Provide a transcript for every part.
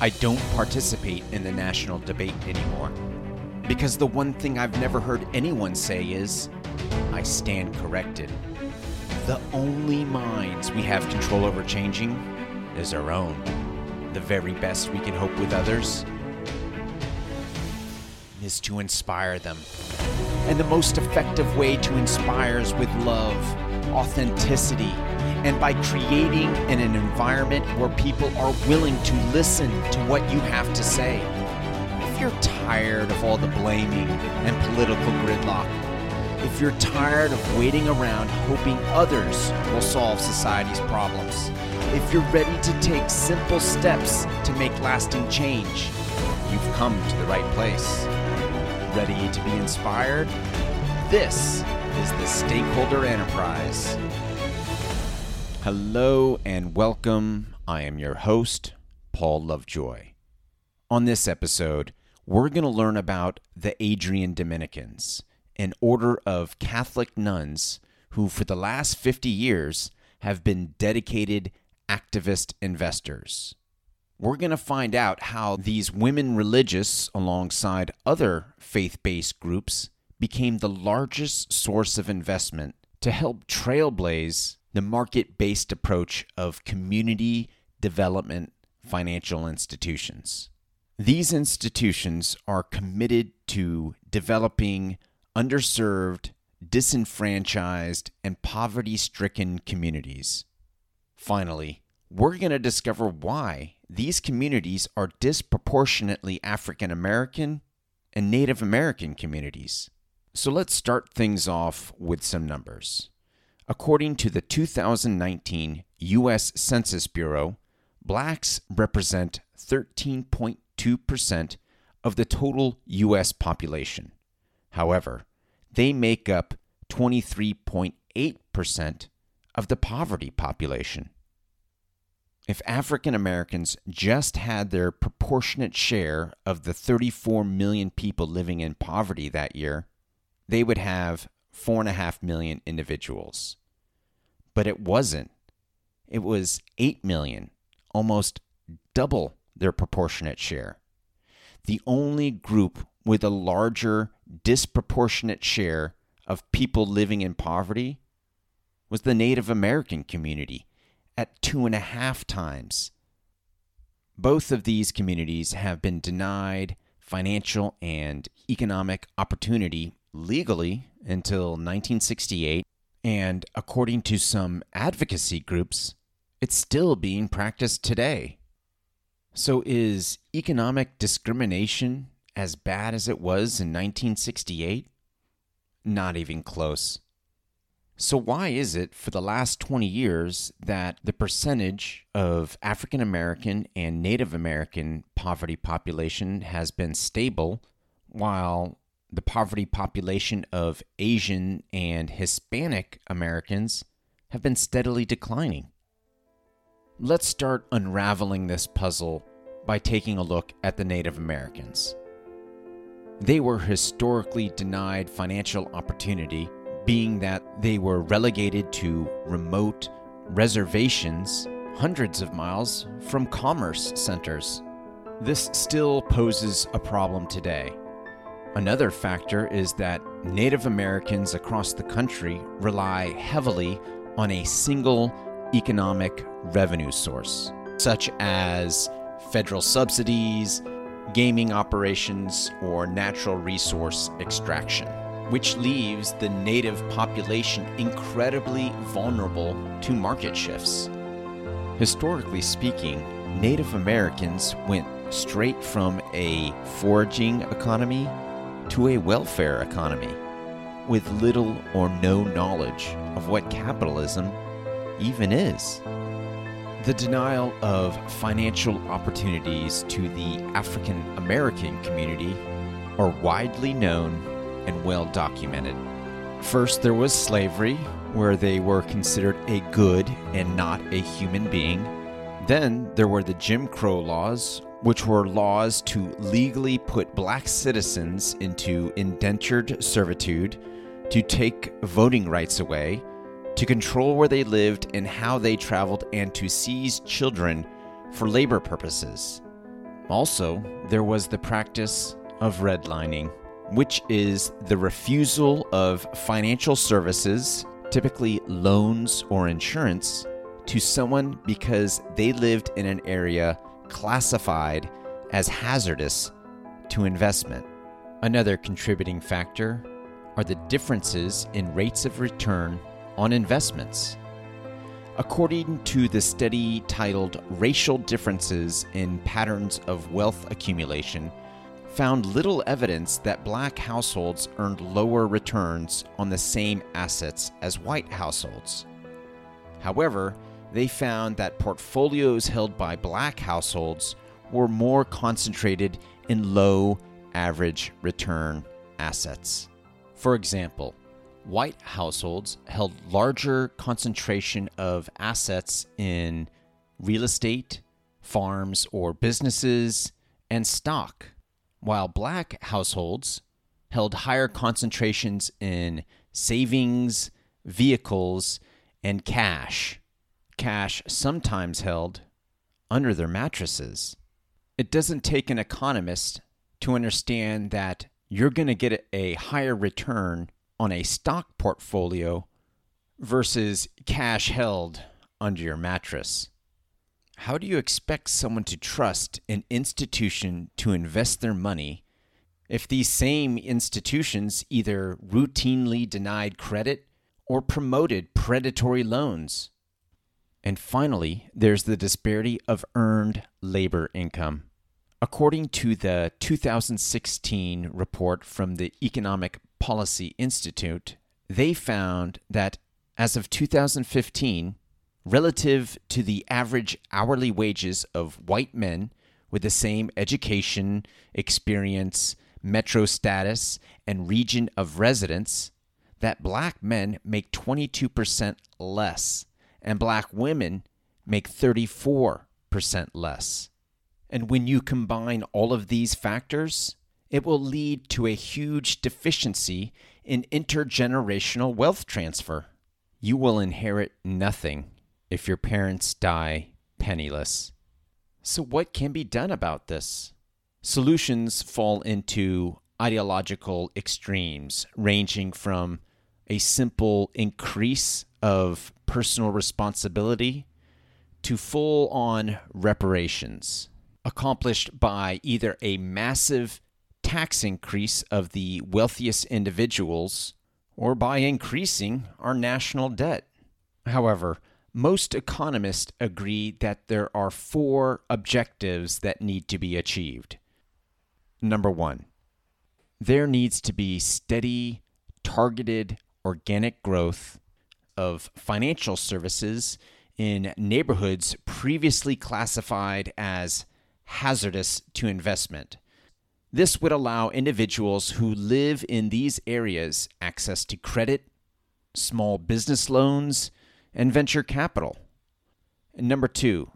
I don't participate in the national debate anymore. Because the one thing I've never heard anyone say is, I stand corrected. The only minds we have control over changing is our own. The very best we can hope with others is to inspire them. And the most effective way to inspire is with love, authenticity, and by creating an, an environment where people are willing to listen to what you have to say. If you're tired of all the blaming and political gridlock, if you're tired of waiting around hoping others will solve society's problems, if you're ready to take simple steps to make lasting change, you've come to the right place. Ready to be inspired? This is the Stakeholder Enterprise. Hello and welcome. I am your host, Paul Lovejoy. On this episode, we're going to learn about the Adrian Dominicans, an order of Catholic nuns who, for the last 50 years, have been dedicated activist investors. We're going to find out how these women religious, alongside other faith based groups, became the largest source of investment to help trailblaze the market based approach of community development financial institutions. These institutions are committed to developing underserved, disenfranchised, and poverty stricken communities. Finally, we're going to discover why these communities are disproportionately African American and Native American communities. So let's start things off with some numbers. According to the 2019 U.S. Census Bureau, blacks represent 13.2% of the total U.S. population. However, they make up 23.8% of the poverty population. If African Americans just had their proportionate share of the 34 million people living in poverty that year, they would have 4.5 million individuals. But it wasn't. It was 8 million, almost double their proportionate share. The only group with a larger disproportionate share of people living in poverty was the Native American community at two and a half times. Both of these communities have been denied financial and economic opportunity legally until 1968, and according to some advocacy groups, it's still being practiced today. So, is economic discrimination as bad as it was in 1968? Not even close. So, why is it for the last 20 years that the percentage of African American and Native American poverty population has been stable while the poverty population of Asian and Hispanic Americans have been steadily declining? Let's start unraveling this puzzle by taking a look at the Native Americans. They were historically denied financial opportunity being that they were relegated to remote reservations hundreds of miles from commerce centers. This still poses a problem today. Another factor is that Native Americans across the country rely heavily on a single economic revenue source, such as federal subsidies, gaming operations, or natural resource extraction which leaves the native population incredibly vulnerable to market shifts. Historically speaking, Native Americans went straight from a foraging economy to a welfare economy, with little or no knowledge of what capitalism even is. The denial of financial opportunities to the African American community are widely known and well documented. First, there was slavery, where they were considered a good and not a human being. Then there were the Jim Crow laws, which were laws to legally put black citizens into indentured servitude, to take voting rights away, to control where they lived and how they traveled, and to seize children for labor purposes. Also, there was the practice of redlining, which is the refusal of financial services, typically loans or insurance, to someone because they lived in an area classified as hazardous to investment. Another contributing factor are the differences in rates of return on investments. According to the study titled Racial Differences in Patterns of Wealth Accumulation, found little evidence that black households earned lower returns on the same assets as white households. However, they found that portfolios held by black households were more concentrated in low average return assets. For example, white households held larger concentration of assets in real estate, farms or businesses, and stock, while black households held higher concentrations in savings, vehicles, and cash. Cash sometimes held under their mattresses. It doesn't take an economist to understand that you're going to get a higher return on a stock portfolio versus cash held under your mattress. How do you expect someone to trust an institution to invest their money if these same institutions either routinely denied credit or promoted predatory loans? And finally, there's the disparity of earned labor income. According to the 2016 report from the Economic Policy Institute, they found that as of 2015, relative to the average hourly wages of white men with the same education, experience, metro status, and region of residence, that black men make 22% less and black women make 34% less. And when you combine all of these factors, it will lead to a huge deficiency in intergenerational wealth transfer. You will inherit nothing if your parents die penniless. So, what can be done about this? Solutions fall into ideological extremes, ranging from a simple increase of personal responsibility to full on reparations accomplished by either a massive tax increase of the wealthiest individuals or by increasing our national debt. However, most economists agree that there are four objectives that need to be achieved. Number one, there needs to be steady, targeted organic growth of financial services in neighborhoods previously classified as hazardous to investment. This would allow individuals who live in these areas access to credit, small business loans, and venture capital. And number two,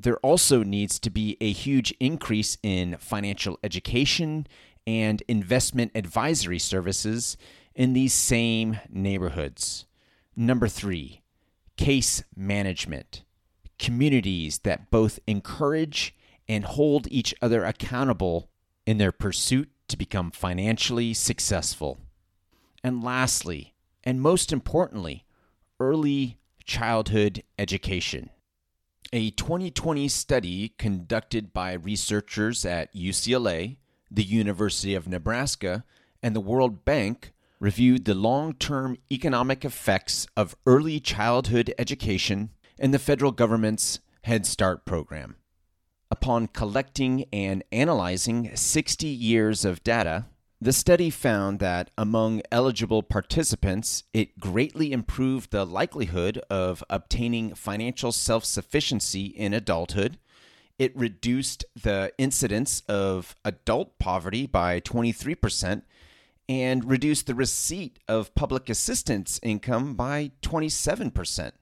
there also needs to be a huge increase in financial education and investment advisory services in these same neighborhoods. Number three, case management. Communities that both encourage and hold each other accountable in their pursuit to become financially successful. And lastly, and most importantly, early childhood education. A 2020 study conducted by researchers at UCLA, the University of Nebraska, and the World Bank reviewed the long term economic effects of early childhood education and the federal government's Head Start program. Upon collecting and analyzing 60 years of data, the study found that among eligible participants, it greatly improved the likelihood of obtaining financial self sufficiency in adulthood. It reduced the incidence of adult poverty by 23% and reduced the receipt of public assistance income by 27%.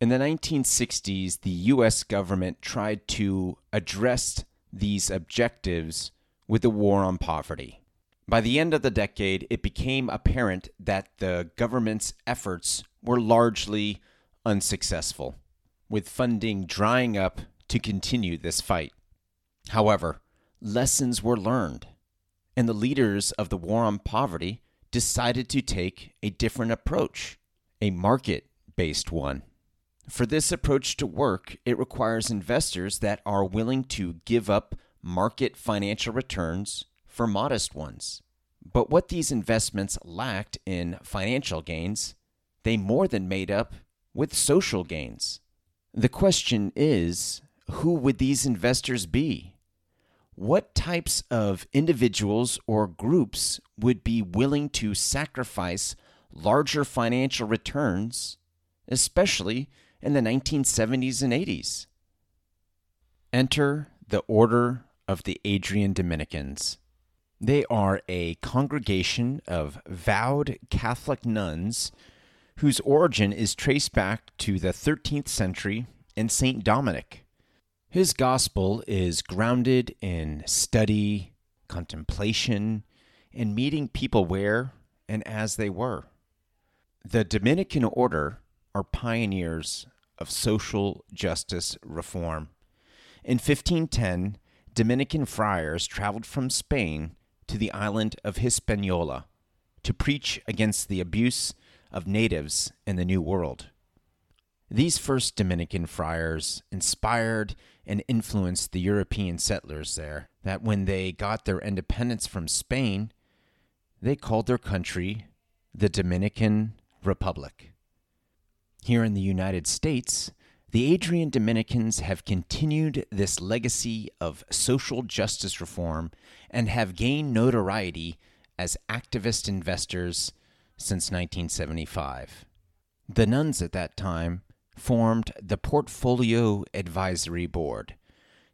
In the 1960s, the US government tried to address these objectives with the war on poverty. By the end of the decade, it became apparent that the government's efforts were largely unsuccessful, with funding drying up to continue this fight. However, lessons were learned, and the leaders of the war on poverty decided to take a different approach, a market based one. For this approach to work, it requires investors that are willing to give up market financial returns for modest ones. But what these investments lacked in financial gains, they more than made up with social gains. The question is who would these investors be? What types of individuals or groups would be willing to sacrifice larger financial returns, especially in the 1970s and 80s? Enter the Order of the Adrian Dominicans. They are a congregation of vowed Catholic nuns whose origin is traced back to the 13th century in St. Dominic. His gospel is grounded in study, contemplation, and meeting people where and as they were. The Dominican order are pioneers of social justice reform. In 1510, Dominican friars traveled from Spain to the island of Hispaniola to preach against the abuse of natives in the New World. These first Dominican friars inspired and influenced the European settlers there, that when they got their independence from Spain, they called their country the Dominican Republic. Here in the United States, the Adrian Dominicans have continued this legacy of social justice reform and have gained notoriety as activist investors since 1975. The nuns at that time formed the Portfolio Advisory Board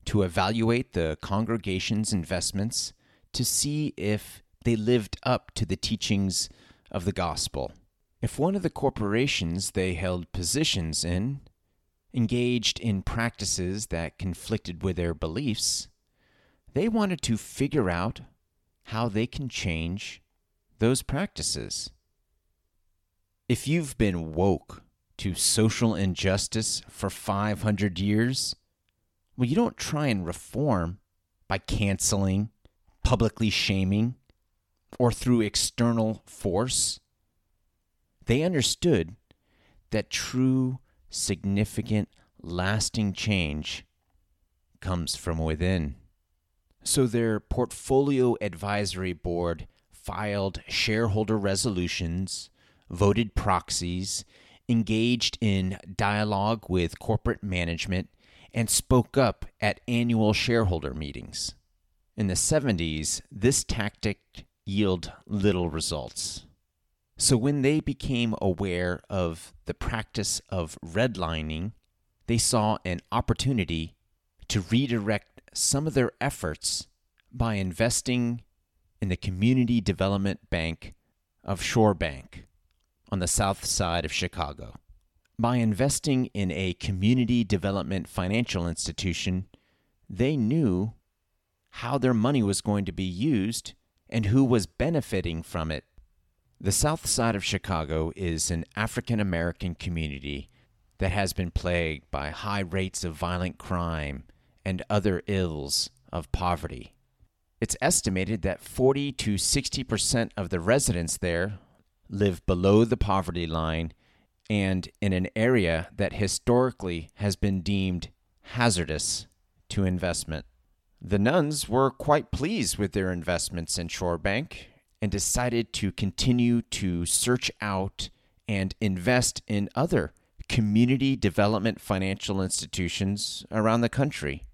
to evaluate the congregation's investments to see if they lived up to the teachings of the gospel. If one of the corporations they held positions in engaged in practices that conflicted with their beliefs, they wanted to figure out how they can change those practices. If you've been woke to social injustice for 500 years, well, you don't try and reform by canceling, publicly shaming, or through external force. They understood that true significant, lasting change comes from within. So their portfolio advisory board filed shareholder resolutions, voted proxies, engaged in dialogue with corporate management, and spoke up at annual shareholder meetings. In the 70s, this tactic yielded little results. So when they became aware of the practice of redlining, they saw an opportunity to redirect some of their efforts by investing in the Community Development Bank of Shore Bank on the south side of Chicago. By investing in a community development financial institution, they knew how their money was going to be used and who was benefiting from it the south side of Chicago is an African American community that has been plagued by high rates of violent crime and other ills of poverty. It's estimated that 40 to 60% of the residents there live below the poverty line and in an area that historically has been deemed hazardous to investment. The nuns were quite pleased with their investments in Shorebank and decided to continue to search out and invest in other community development financial institutions around the country.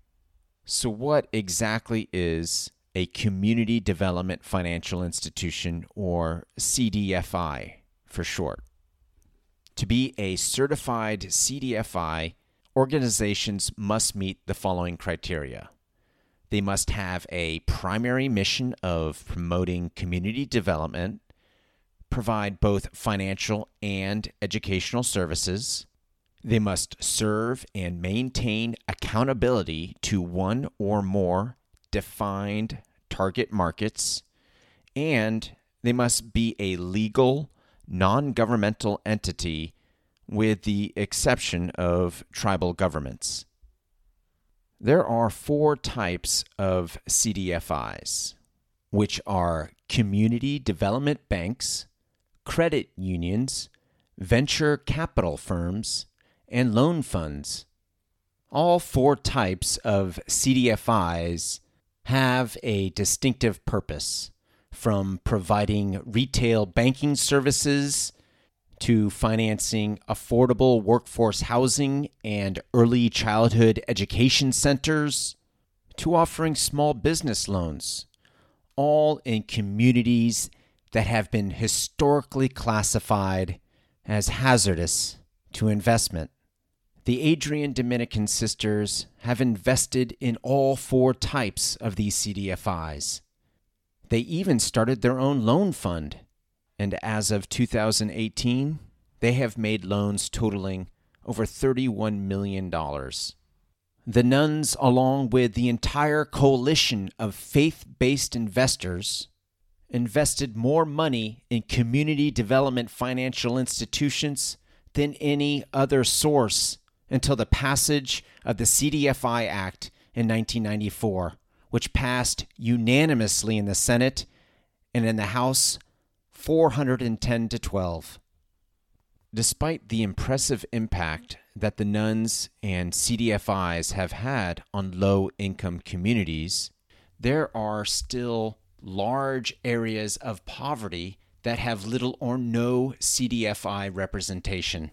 So, what exactly is a community development financial institution, or CDFI for short? To be a certified CDFI, organizations must meet the following criteria they must have a primary mission of promoting community development, provide both financial and educational services. They must serve and maintain accountability to one or more defined target markets, and they must be a legal, non governmental entity with the exception of tribal governments. There are four types of CDFIs, which are community development banks, credit unions, venture capital firms, and loan funds. All four types of CDFIs have a distinctive purpose, from providing retail banking services to financing affordable workforce housing and early childhood education centers to offering small business loans, all in communities that have been historically classified as hazardous to investment. The Adrian Dominican sisters have invested in all four types of these CDFIs. They even started their own loan fund, and as of 2018, they have made loans totaling over $31 million. The nuns, along with the entire coalition of faith based investors, invested more money in community development financial institutions than any other source until the passage of the CDFI Act in 1994, which passed unanimously in the Senate and in the House 410 to 12. Despite the impressive impact that the nuns and CDFIs have had on low income communities, there are still large areas of poverty that have little or no CDFI representation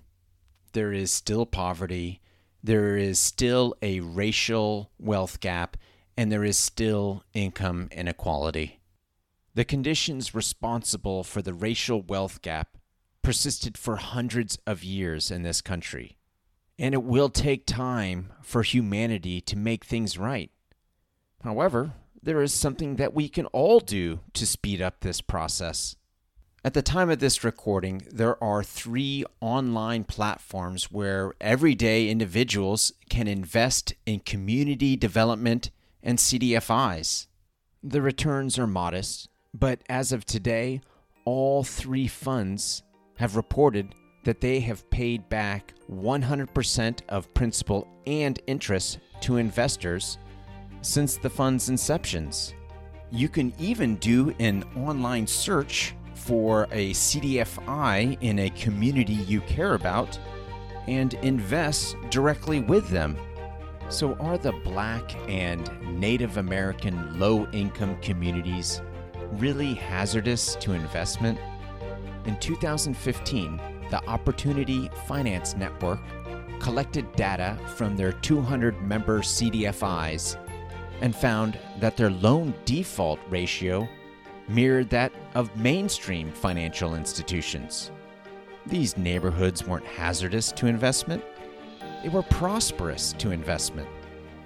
there is still poverty, there is still a racial wealth gap, and there is still income inequality. The conditions responsible for the racial wealth gap persisted for hundreds of years in this country, and it will take time for humanity to make things right. However, there is something that we can all do to speed up this process. At the time of this recording, there are three online platforms where everyday individuals can invest in community development and CDFIs. The returns are modest, but as of today, all three funds have reported that they have paid back 100% of principal and interest to investors since the fund's inceptions. You can even do an online search for a CDFI in a community you care about and invest directly with them. So, are the Black and Native American low income communities really hazardous to investment? In 2015, the Opportunity Finance Network collected data from their 200 member CDFIs and found that their loan default ratio mirrored that of mainstream financial institutions. These neighborhoods weren't hazardous to investment, they were prosperous to investment.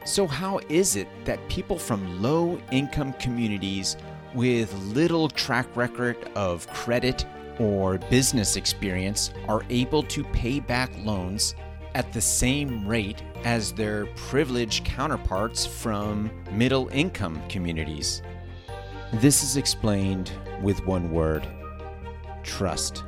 So, how is it that people from low income communities with little track record of credit or business experience are able to pay back loans at the same rate as their privileged counterparts from middle income communities? This is explained with one word trust.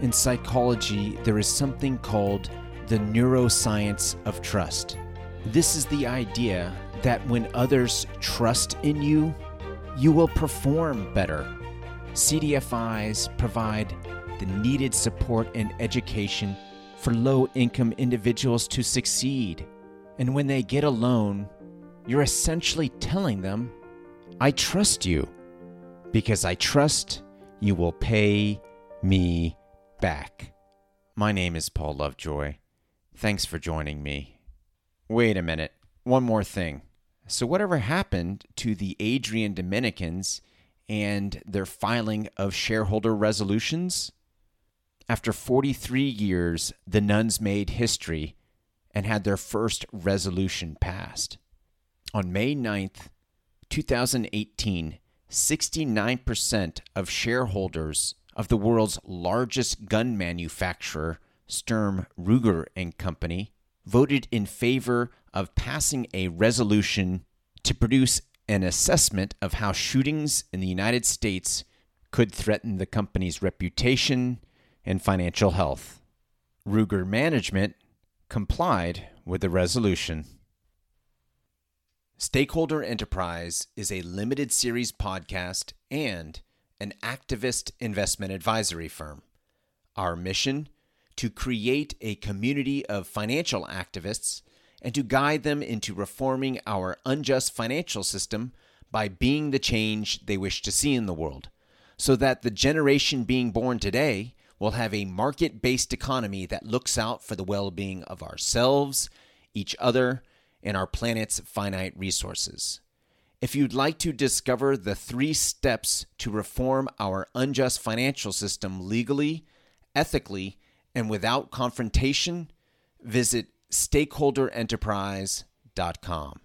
In psychology, there is something called the neuroscience of trust. This is the idea that when others trust in you, you will perform better. CDFIs provide the needed support and education for low income individuals to succeed. And when they get a loan, you're essentially telling them I trust you because I trust you will pay me back. My name is Paul Lovejoy. Thanks for joining me. Wait a minute. One more thing. So, whatever happened to the Adrian Dominicans and their filing of shareholder resolutions? After 43 years, the nuns made history and had their first resolution passed. On May 9th, 2018, 69% of shareholders of the world's largest gun manufacturer, Sturm Ruger and Company, voted in favor of passing a resolution to produce an assessment of how shootings in the United States could threaten the company's reputation and financial health. Ruger management complied with the resolution. Stakeholder Enterprise is a limited series podcast and an activist investment advisory firm. Our mission to create a community of financial activists and to guide them into reforming our unjust financial system by being the change they wish to see in the world, so that the generation being born today will have a market based economy that looks out for the well being of ourselves, each other, and our planet's finite resources. If you'd like to discover the three steps to reform our unjust financial system legally, ethically, and without confrontation, visit stakeholderenterprise.com.